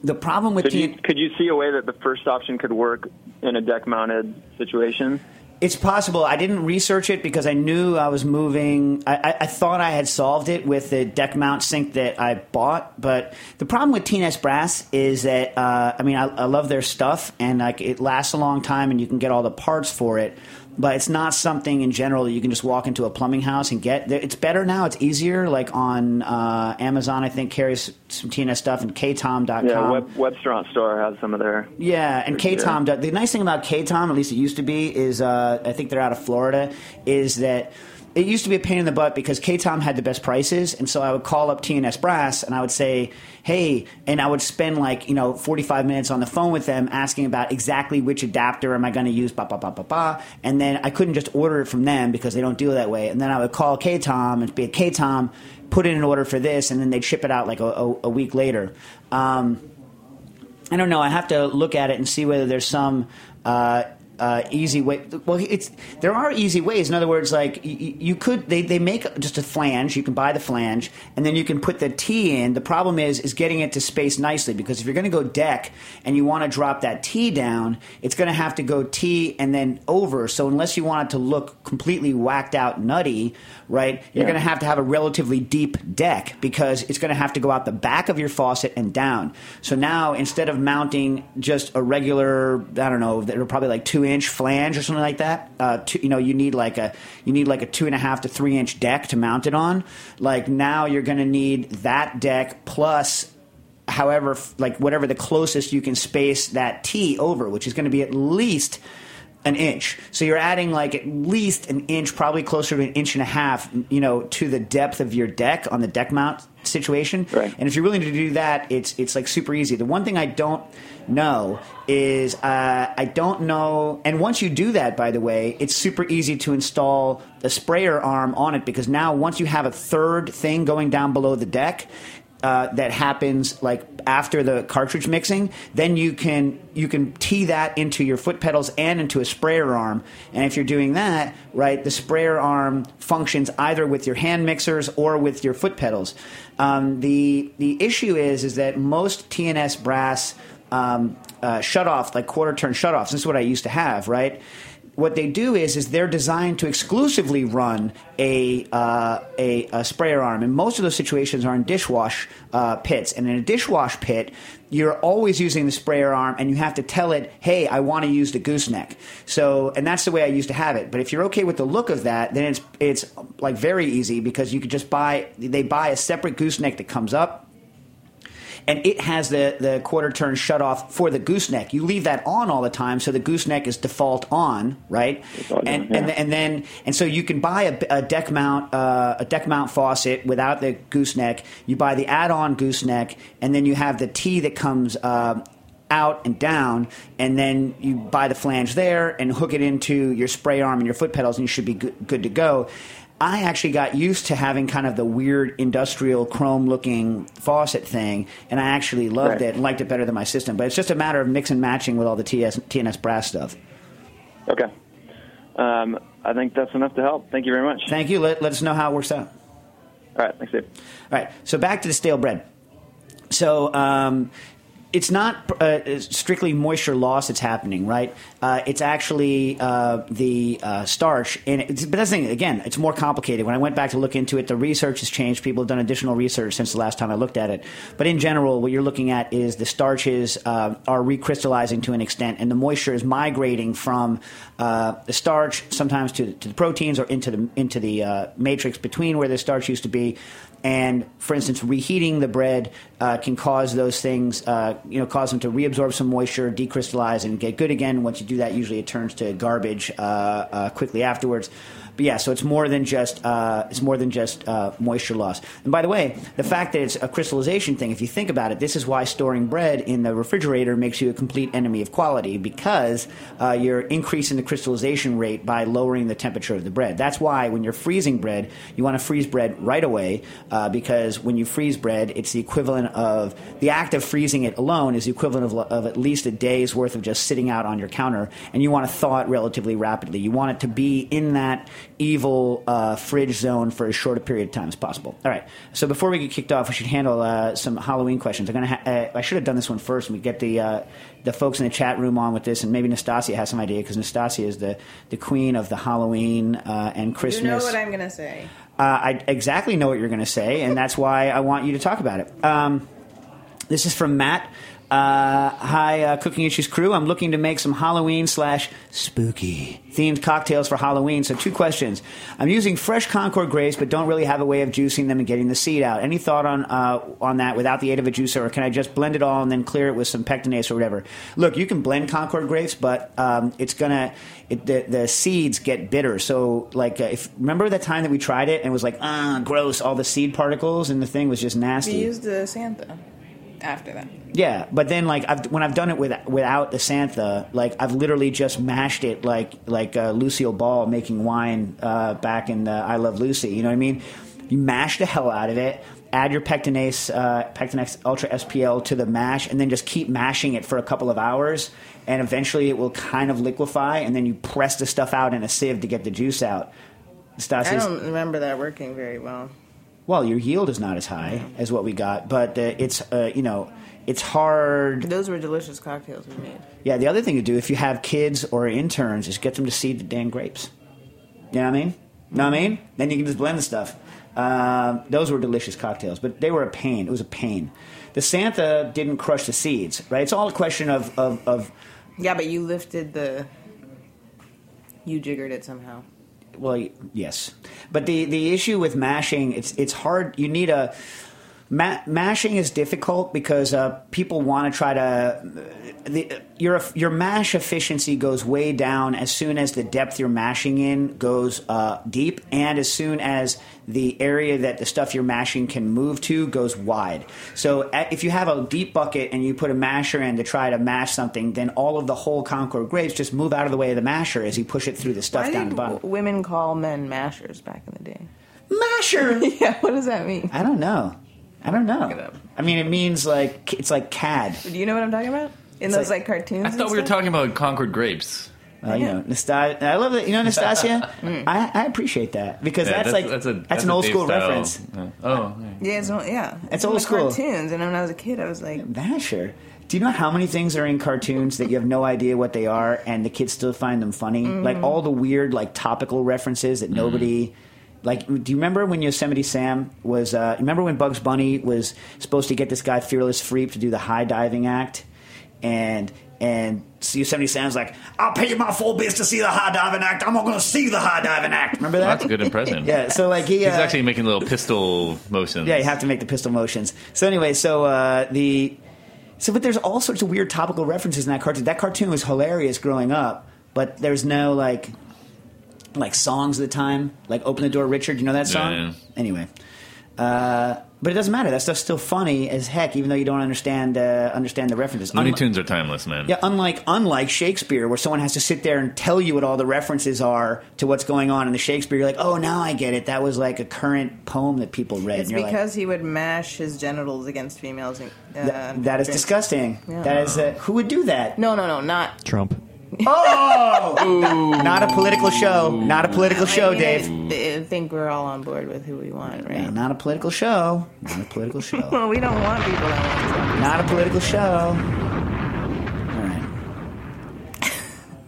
the problem with Could you could you see a way that the first option could work in a deck mounted situation? It's possible. I didn't research it because I knew I was moving. I, I, I thought I had solved it with the deck mount sink that I bought, but the problem with T&S Brass is that uh, I mean I, I love their stuff and like it lasts a long time and you can get all the parts for it. But it's not something in general that you can just walk into a plumbing house and get. It's better now. It's easier. Like on uh, Amazon, I think carries some T&S stuff and KaTom.com. Yeah, Web, WebstaurantStore has some of their. Yeah, and KaTom. KaTom, the nice thing about KaTom, at least it used to be, is uh, I think they're out of Florida, is that it used to be a pain in the butt because KaTom had the best prices, and so I would call up T&S Brass and I would say, hey, and I would spend like, you know, 45 minutes on the phone with them asking about exactly which adapter am I going to use, ba, ba, ba, ba, ba, and then I couldn't just order it from them because they don't deal that way, and then I would call KaTom and be at KaTom, put in an order for this, and then they'd ship it out like a, a, a week later. Um, I don't know. I have to look at it and see whether there's some uh, uh, easy way. Well, it's there are easy ways. In other words, like y- y- you could they, they make just a flange. You can buy the flange, and then you can put the T in. The problem is is getting it to space nicely because if you're going to go deck and you want to drop that T down, it's going to have to go T and then over. So unless you want it to look completely whacked out nutty, right, you're Yeah. going to have to have a relatively deep deck because it's going to have to go out the back of your faucet and down. So now instead of mounting just a regular, I don't know, they're probably like two inch flange or something like that. Uh, two, you know, you need like a you need like a two and a half to three inch deck to mount it on. Like now you're going to need that deck plus however, like whatever the closest you can space that T over, which is going to be at least an inch. So you're adding like at least an inch, probably closer to an inch and a half, you know, to the depth of your deck on the deck mount situation. Right. And if you're willing to do that, it's it's like super easy. The one thing I don't know is uh, I don't know. And once you do that, by the way, it's super easy to install the sprayer arm on it because now once you have a third thing going down below the deck, uh, that happens like after the cartridge mixing, then you can you can tee that into your foot pedals and into a sprayer arm. And if you're doing that, right, the sprayer arm functions either with your hand mixers or with your foot pedals. Um, the the issue is is that most T&S brass um, uh, shutoff, like quarter turn shutoffs, this is what I used to have, right? what they do is is they're designed to exclusively run a, uh, a, a sprayer arm, and most of those situations are in dishwash uh, pits. And in a dishwash pit, you're always using the sprayer arm, and you have to tell it, "Hey, I want to use the gooseneck." So, and that's the way I used to have it. But if you're okay with the look of that, then it's it's like very easy because you could just buy they buy a separate gooseneck that comes up and it has the, the quarter turn shut off for the gooseneck. You leave that on all the time, so the gooseneck is default on, right? Default and, on, and and then and so you can buy a, a deck mount uh, a deck mount faucet without the gooseneck. You buy the add-on gooseneck, and then you have the T that comes. Uh, out and down, and then you buy the flange there and hook it into your spray arm and your foot pedals, and you should be good, good to go. I actually got used to having kind of the weird industrial chrome looking faucet thing, and I actually loved Right. it and liked it better than my system. But it's just a matter of mix and matching with all the TS, T&S brass stuff. Okay. Um, I think that's enough to help. Thank you very much. Thank you. Let, let us know how it works out. All right. Thanks, Dave. All right. So back to the stale bread. So um, it's not uh, strictly moisture loss that's happening, right? Uh, it's actually uh, the uh, starch, and but that's the thing. Again, it's more complicated. When I went back to look into it, the research has changed. People have done additional research since the last time I looked at it. But in general, what you're looking at is the starches uh, are recrystallizing to an extent, and the moisture is migrating from uh, the starch sometimes to, to the proteins or into the into the matrix between where the starch used to be. And for instance, reheating the bread uh, can cause those things, uh, you know, cause them to reabsorb some moisture, decrystallize, and get good again. Once you do that, usually it turns to garbage uh, uh, quickly afterwards. But yeah, so it's more than just uh, it's more than just uh, moisture loss. And by the way, the fact that it's a crystallization thing, if you think about it, this is why storing bread in the refrigerator makes you a complete enemy of quality because uh, you're increasing the crystallization rate by lowering the temperature of the bread. That's why when you're freezing bread, you want to freeze bread right away uh, because when you freeze bread, it's the equivalent of the act of freezing it alone is the equivalent of, of at least a day's worth of just sitting out on your counter, and you want to thaw it relatively rapidly. You want it to be in that evil uh, fridge zone for as short a period of time as possible. All right. So before we get kicked off, we should handle uh, some Halloween questions. I'm gonna. Ha- uh, I should have done this one first. and We get the uh, the folks in the chat room on with this, and maybe Nastasia has some idea because Nastasia is the the queen of the Halloween uh, and Christmas. You know what I'm gonna say. Uh, I exactly know what you're going to say, and that's why I want you to talk about it. Um, this is from Matt. Uh, hi, uh, Cooking Issues crew. I'm looking to make some Halloween slash spooky themed cocktails for Halloween. So, two questions. I'm using fresh Concord grapes, but don't really have a way of juicing them and getting the seed out. Any thought on uh, on that without the aid of a juicer, or can I just blend it all and then clear it with some pectinase or whatever? Look, you can blend Concord grapes, but um, it's gonna it, the the seeds get bitter. So, like, uh, if remember the time that we tried it and it was like, ah, gross, all the seed particles, and the thing was just nasty. We used the Santha after that. Yeah, but then like I've, when I've done it with, without the Santha, like I've literally just mashed it like like uh, Lucille Ball making wine uh, back in uh, I Love Lucy. You know what I mean? You mash the hell out of it, add your pectinase, uh, Pectinex Ultra SPL to the mash, and then just keep mashing it for a couple of hours, and eventually it will kind of liquefy, and then you press the stuff out in a sieve to get the juice out. Stas I don't remember that working very well. Well, your yield is not as high as what we got, but uh, it's uh, you know it's hard. Those were delicious cocktails we made. Yeah, the other thing to do if you have kids or interns is get them to seed the damn grapes. You know what I mean? Know what I mean? Then you can just blend the stuff. Um, those were delicious cocktails, but they were a pain. It was a pain. The Santha didn't crush the seeds, right? It's all a question of, of, of Yeah, but you lifted the. You jiggered it somehow. Well, yes, but the the issue with mashing, it's it's hard. You need a ma- mashing is difficult because uh, people want to try to. The, your your mash efficiency goes way down as soon as the depth you're mashing in goes uh, deep, and as soon as the area that the stuff you're mashing can move to goes wide. So if you have a deep bucket and you put a masher in to try to mash something, then all of the whole Concord grapes just move out of the way of the masher as you push it through the stuff Why down the bottom. w- women call men mashers back in the day? Masher. Yeah, what does that mean? I don't know. I don't know. I mean, it means like it's like CAD. Do you know what I'm talking about? In It's those like- like, cartoons. I and thought we were stuff? talking about Concord grapes. Uh, you know, Nastasia. I love that. You know, Nastasia. Mm. I, I appreciate that because Yeah, that's, like that's, a, that's, an a old Dave school style. reference. Uh, oh, yeah. Yeah, it's, not- yeah. It's in old the school. cartoons, and when I was a kid, I was like, Masher. Do you know how many things are in cartoons that you have no idea what they are, and the kids still find them funny? Mm-hmm. Like all the weird, like topical references that nobody. Like, do you remember when Yosemite Sam was? Uh, remember when Bugs Bunny was supposed to get this guy Fearless Freep to do the high diving act, and and Yosemite Sam's like, "I'll pay you my full bits to see the high diving act. I'm not going to see the high diving act." Remember that? That's a good impression. Yeah. So like he He's uh, actually making little pistol motions. yeah, you have to make the pistol motions. So anyway, so uh, the so but there's all sorts of weird topical references in that cartoon. That cartoon was hilarious growing up, but there's no like like songs at the time, like "Open the Door, Richard." You know that song? Yeah, yeah. Anyway, uh, but it doesn't matter. That stuff's still funny as heck, even though you don't understand uh, understand the references. Looney Unli- Tunes are timeless, man. yeah, unlike unlike Shakespeare, where someone has to sit there and tell you what all the references are to what's going on in the Shakespeare. You're like, oh, now I get it. That was like a current poem that people read. it's and you're like, because he would mash his genitals against females. And, uh, Th- that is drink. disgusting. Yeah. That is uh, who would do that? No, no, no, not. Trump. Oh, not a political show. Not a political show, I mean, Dave. I, I think we're all on board with who we want, right? Yeah, not a political show. Not a political show. Well, we don't want people that want Trump. not a political show. All right.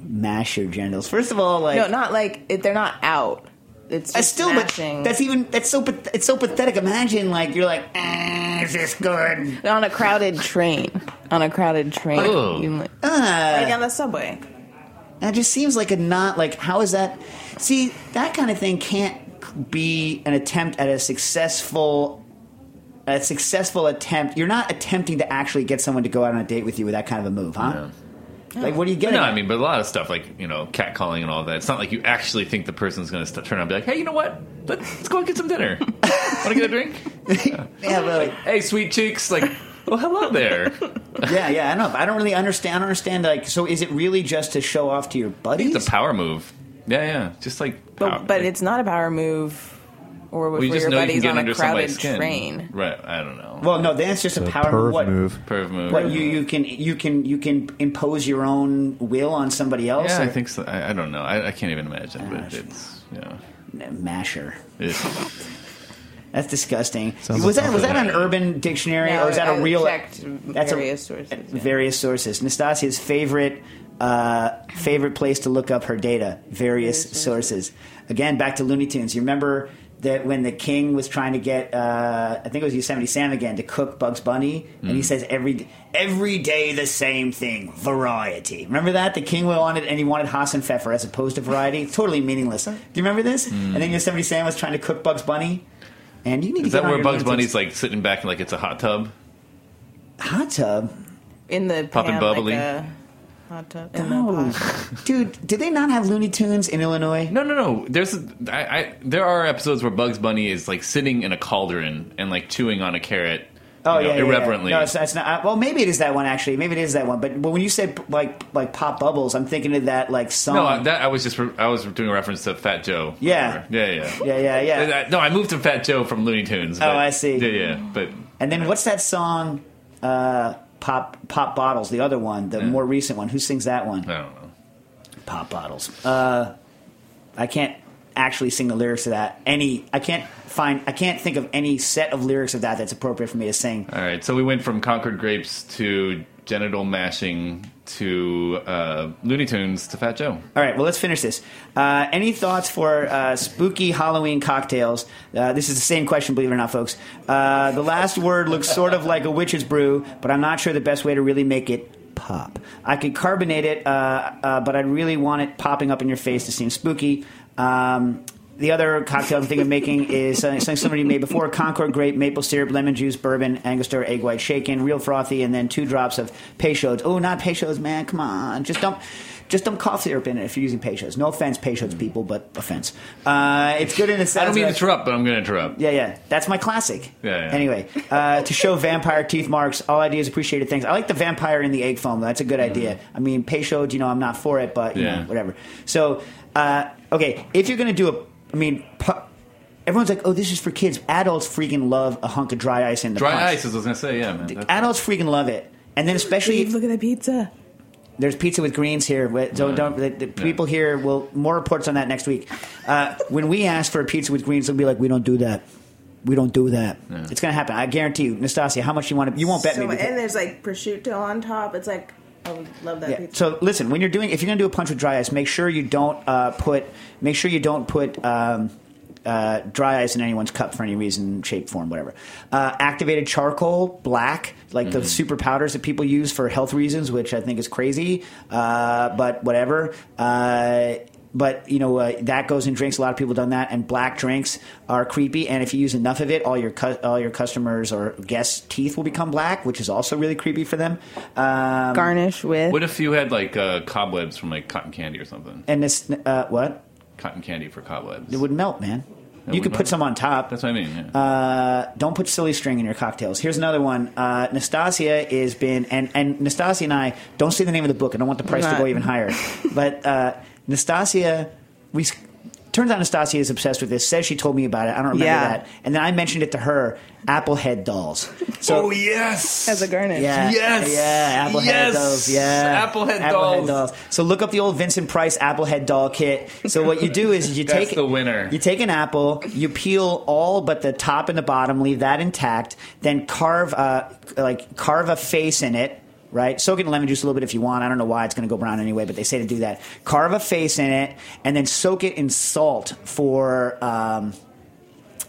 Mash your genitals. First of all, like No, not like if they're not out. It's just still, but mashing. that's even that's so it's so pathetic. Imagine like you're like, eh, is this good? on a crowded train. On a crowded train, Oh. You like, Uh, like on the subway. That just seems like a not like how is that? See, that kind of thing can't be an attempt at a successful a successful attempt. You're not attempting to actually get someone to go out on a date with you with that kind of a move, huh? Like, what are you getting? No, at? I mean, but a lot of stuff like you know, catcalling and all that. It's not like you actually think the person's going to st- turn around and be like, "Hey, you know what? Let- Let's go and get some dinner. Want to get a drink? yeah, but like, Hey, sweet cheeks. Like, oh, hello there. yeah, yeah. I don't know. I don't really understand. I don't understand. Like, so is it really just to show off to your buddies? It's a power move. Yeah, yeah. Just like, But, power- but like- it's not a power move or well, you your know you buddies on a crowded skin. train. Right? I don't know. well, no, then it's just It's a a power perv What? move. Perv move. What you you can you can you can impose your own will on somebody else? yeah, I think so. I, I don't know. I, I can't even imagine. But it's yeah. masher. It's, That's disgusting. Sounds was like that was that an Urban Dictionary No, or is that a I real? checked that's a- various sources, yeah. Various sources. Nastasia's favorite uh, favorite place to look up her data. Various sources. Again, back to Looney Tunes. You remember that when the king was trying to get, uh, I think it was Yosemite Sam again, to cook Bugs Bunny, and he says every every day the same thing, variety. Remember that the king wanted and he wanted Hasenpfeffer as opposed to variety. Totally meaningless. Do you remember this? And then Yosemite Sam was trying to cook Bugs Bunny. And you need is to get that on where your Bugs Looney Tunes. Bunny's like sitting back and like it's a hot tub? hot tub? In the Popping pan, bubbly? Like a hot tub. In the Oh, dude, did they not have Looney Tunes in Illinois? No, no, no. There's a, I, I, there are episodes where Bugs Bunny is like sitting in a cauldron and like chewing on a carrot Oh you know, yeah, yeah, yeah. irreverently. No, it's, it's not. uh, Well, maybe it is that one actually. Maybe it is that one. But, but when you say like like pop bubbles, I'm thinking of that like song. no, I- that I was just re- I was doing a reference to Fat Joe. Yeah. yeah, yeah. yeah, yeah, yeah. Uh, No, I moved to Fat Joe from Looney Tunes. Oh, I see. Yeah, yeah, but And then what's that song? Uh, pop pop bottles. The other one, the more recent one. Who sings that one? I don't know. Pop bottles. Uh, I can't actually sing the lyrics to that. Any, I can't find. I can't think of any set of lyrics of that that's appropriate for me to sing. All right, so we went from Concord Grapes to genital mashing to uh, Looney Tunes to Fat Joe. All right, well, let's finish this. Uh, any thoughts for uh, spooky Halloween cocktails? Uh, this is the same question, believe it or not, folks. Uh, the last word looks sort of like a witch's brew, but I'm not sure the best way to really make it pop. I could carbonate it, uh, uh, but I'd really want it popping up in your face to seem spooky. Um, the other cocktail I'm thinking of making is something somebody made before: Concord grape, maple syrup, lemon juice, bourbon, Angostura, egg white shaken, real frothy, and then two drops of Peychaud's. Oh, not Peychaud's, man! Come on, just dump, just dump cough syrup in it if you're using Peychaud's. No offense, Peychaud's people, but offense. Uh, it's good in its. I don't mean to interrupt, but I'm going to interrupt. Yeah, yeah, that's my classic. Yeah, yeah. Anyway, uh, to show vampire teeth marks, all ideas appreciated. Things I like the vampire in the egg foam. That's a good idea. I mean, Peychaud, you know, I'm not for it, but you Mm-hmm. Yeah. know, whatever. So, uh, okay, if you're gonna do a, I mean, pu- everyone's like, oh, this is for kids. Adults freaking love a hunk of dry ice in the Dry punch. ice, as I was going to say, yeah, man. That's- Adults freaking love it, and then especially Steve, look at that pizza. there's pizza with greens here. Wait, Don't, don't, the, the people here will more reports on that next week. Uh, when we ask for a pizza with greens, they'll be like, "We don't do that. We don't do that." It's going to happen. I guarantee you, Nastasia. How much you want to? You won't bet So, me. because- and there's like prosciutto on top. It's like I would love that yeah. pizza. So listen, when you're doing, if you're going to do a punch with dry ice, make sure you don't uh, put, make sure you don't put. Um, uh, dry ice in anyone's cup for any reason, shape, form, whatever. Uh, activated charcoal, black, like the super powders that people use for health reasons, which I think is crazy, uh, but whatever. But you know uh, that goes in drinks. A lot of people done that, and black drinks are creepy. And if you use enough of it, all your cu- all your customers or guests' teeth will become black, which is also really creepy for them. Um, Garnish with. What if you had like uh, cobwebs from like cotton candy or something? and this, uh, what? Cotton candy for cobwebs. It would melt, man. It you would could put some on top. That's what I mean. Yeah. Uh, don't put silly string in your cocktails. Here's another one. Uh, Nastasia has been, and, and Nastasia and I don't say the name of the book. I don't want the price to go even higher. But uh, Nastasia, we turns out Nastasia is obsessed with this. Says she told me about it. I don't remember Yeah. that. And then I mentioned it to her. Applehead dolls. So oh yes, as a garnish. yeah, Yes! yeah, Applehead Yes! dolls, yeah, Applehead dolls. So look up the old Vincent Price Applehead doll kit. So what you do is you That's take the winner. You take an apple, you peel all but the top and the bottom, leave that intact. Then carve, a like carve a face in it. Right, soak it in lemon juice a little bit if you want. I don't know why it's going to go brown anyway, but they say to do that. Carve a face in it, and then soak it in salt for um,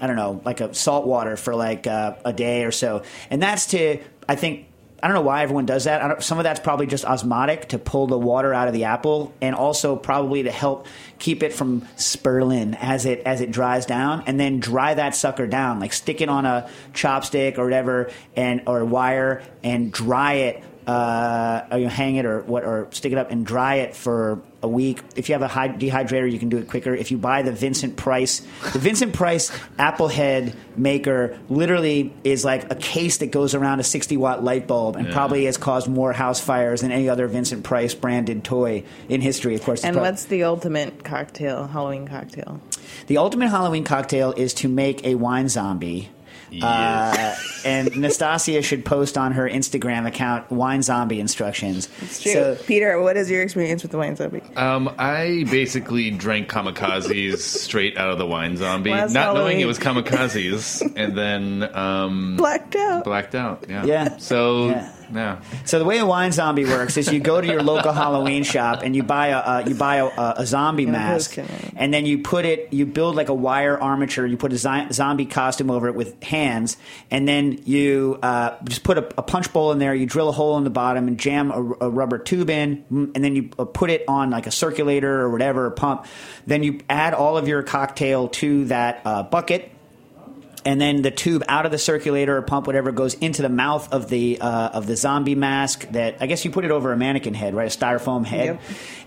I don't know, like a salt water for like uh, a day or so. And that's to, I think, I don't know why everyone does that. Some of that's probably just osmotic to pull the water out of the apple, and also probably to help keep it from spurling as it as it dries down. And then dry that sucker down, like stick it on a chopstick or whatever, and or wire, and dry it. Uh, or you hang it or what, or stick it up and dry it for a week. If you have a high dehydrator, you can do it quicker. If you buy the Vincent Price, the Vincent Price Applehead maker literally is like a case that goes around a 60 watt light bulb and probably has caused more house fires than any other Vincent Price branded toy in history. Of course, And prob- what's the ultimate cocktail, Halloween cocktail? the ultimate Halloween cocktail is to make a wine zombie. Uh, and Nastasia should post on her Instagram account wine zombie instructions. It's true. So- Peter, what is your experience with the wine zombie? Um, I basically drank kamikazes straight out of the wine zombie, Last not knowing it was kamikazes, and then um, Blacked out. blacked out. Yeah. Yeah. So Yeah. Yeah. So the way a wine zombie works is you go to your local Halloween shop and you buy a uh, you buy a, a, a zombie mask, and then you put it you build like a wire armature. You put a zi- zombie costume over it with hands, and then you uh, just put a, a punch bowl in there. You drill a hole in the bottom and jam a, a rubber tube in, mm, and then you uh, put it on like a circulator or whatever, a pump. Then you add all of your cocktail to that uh, bucket and then the tube out of the circulator or pump, whatever, goes into the mouth of the uh, of the zombie mask. That I guess you put it over a mannequin head, right? A styrofoam head, Yep.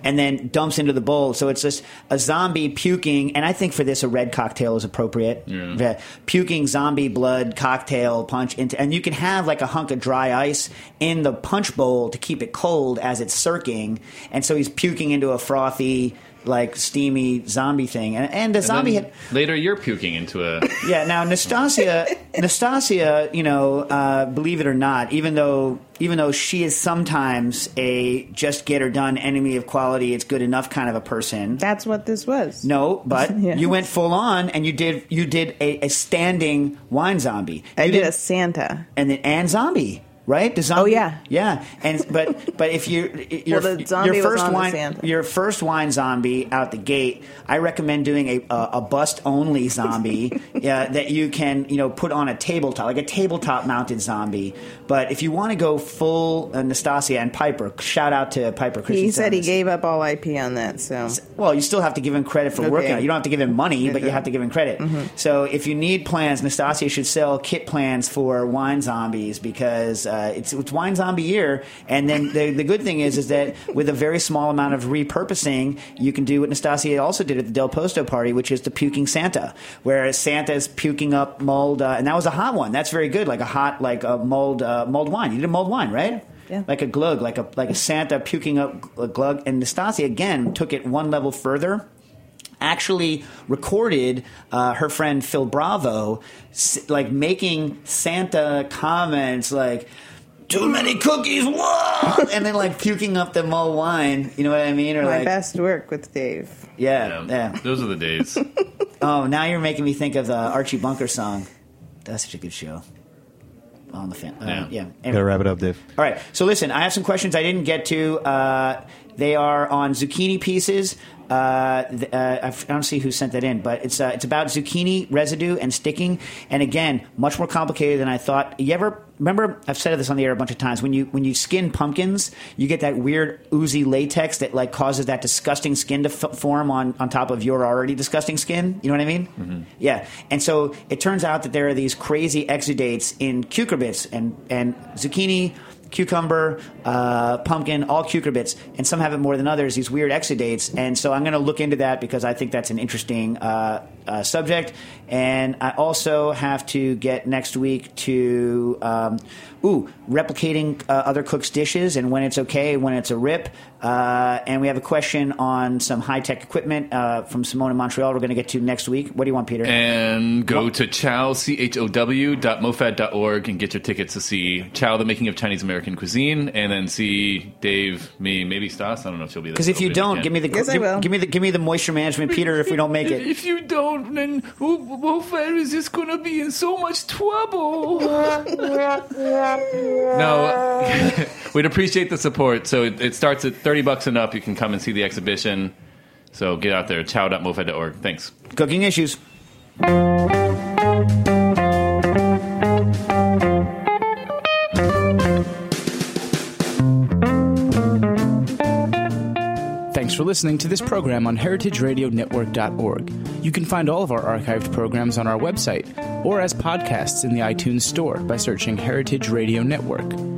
and then dumps into the bowl. So it's just a zombie puking, and I think for this a red cocktail is appropriate. Yeah. Puking zombie blood cocktail punch into, and you can have like a hunk of dry ice in the punch bowl to keep it cold as it's circling, and so he's puking into a frothy. Like steamy zombie thing, and, and the And zombie then had, later, you're puking into a. yeah. Now Nastasia, Nastasia, you know, uh, believe it or not, even though even though she is sometimes a just get her done enemy of quality, it's good enough kind of a person. That's what this was. No, but Yeah. you went full on and you did you did a, a standing wine zombie. I You did a Santa. and then and zombie. Right? The zombie. Oh, yeah. yeah. And but but if you your, Well, the zombie your first wine your first wine zombie out the gate, I recommend doing a a, a bust only zombie yeah, that you can you know put on a tabletop like a tabletop mounted zombie. But if you want to go full uh, Nastasia and Piper, shout out to Piper. He said on he gave up all IP on that, so Well, you still have to give him credit for Okay. working on it. You don't have to give him money, but you have to give him credit. So if you need plans, Nastasia should sell kit plans for wine zombies because uh, it's, it's wine zombie year. And then the, the good thing is, is that with a very small amount of repurposing, you can do what Nastasia also did at the Del Posto party, which is the puking Santa, where Santa's puking up mulled, uh, and that was a hot one. That's very good, like a hot, like a mulled, uh, mulled wine. You did a mulled wine, right? Yeah. Like a glug, like a like a Santa puking up a glug. And Nastasia again took it one level further. Actually recorded uh, her friend Phil Bravo, like making Santa comments like. Too many cookies, whoa! and then like puking up the mulled wine. You know what I mean? Or my like, best work with Dave. yeah, Yeah, yeah. Those are the days. Oh, now you're making me think of the Archie Bunker song. That's such a good show. On the fan, uh, Yeah. yeah. Gotta wrap it up, Dave. All right. So listen, I have some questions I didn't get to. Uh, they are on zucchini pieces. Uh, uh, I don't see who sent that in, but it's uh, it's about zucchini residue and sticking. And again, much more complicated than I thought. You ever remember? I've said this on the air a bunch of times. When you when you skin pumpkins, you get that weird oozy latex that like causes that disgusting skin to f- form on on top of your already disgusting skin. You know what I mean? Yeah. And so it turns out that there are these crazy exudates in cucurbits and and zucchini cucumber, uh, pumpkin, all cucurbits, and some have it more than others. These weird exudates, and so I'm going to look into that because I think that's an interesting uh, uh, subject. And I also have to get next week to um, ooh replicating uh, other cooks' dishes and when it's okay, when it's a rip. Uh, and we have a question on some high tech equipment uh, from Simone in Montreal. We're going to get to next week. What do you want, Peter? And go to chow, C-H-O-W, dot mofad.org and get your tickets to see Chow, the making of Chinese American cuisine, and then see Dave, me, maybe Stas. I don't know if she'll be there. because if you don't, give me the Yes, I give, will. give me the give me the moisture management, Peter. If we don't make it. If you don't, then Mofad is just going to be in so much trouble. no, we'd appreciate the support. So it, it starts at 30 bucks and up. You can come and see the exhibition. So get out there, chow.mofad.org. Thanks. Cooking issues. Thanks for listening to this program on heritageradionetwork.org. You can find all of our archived programs on our website or as podcasts in the iTunes Store by searching Heritage Radio Network.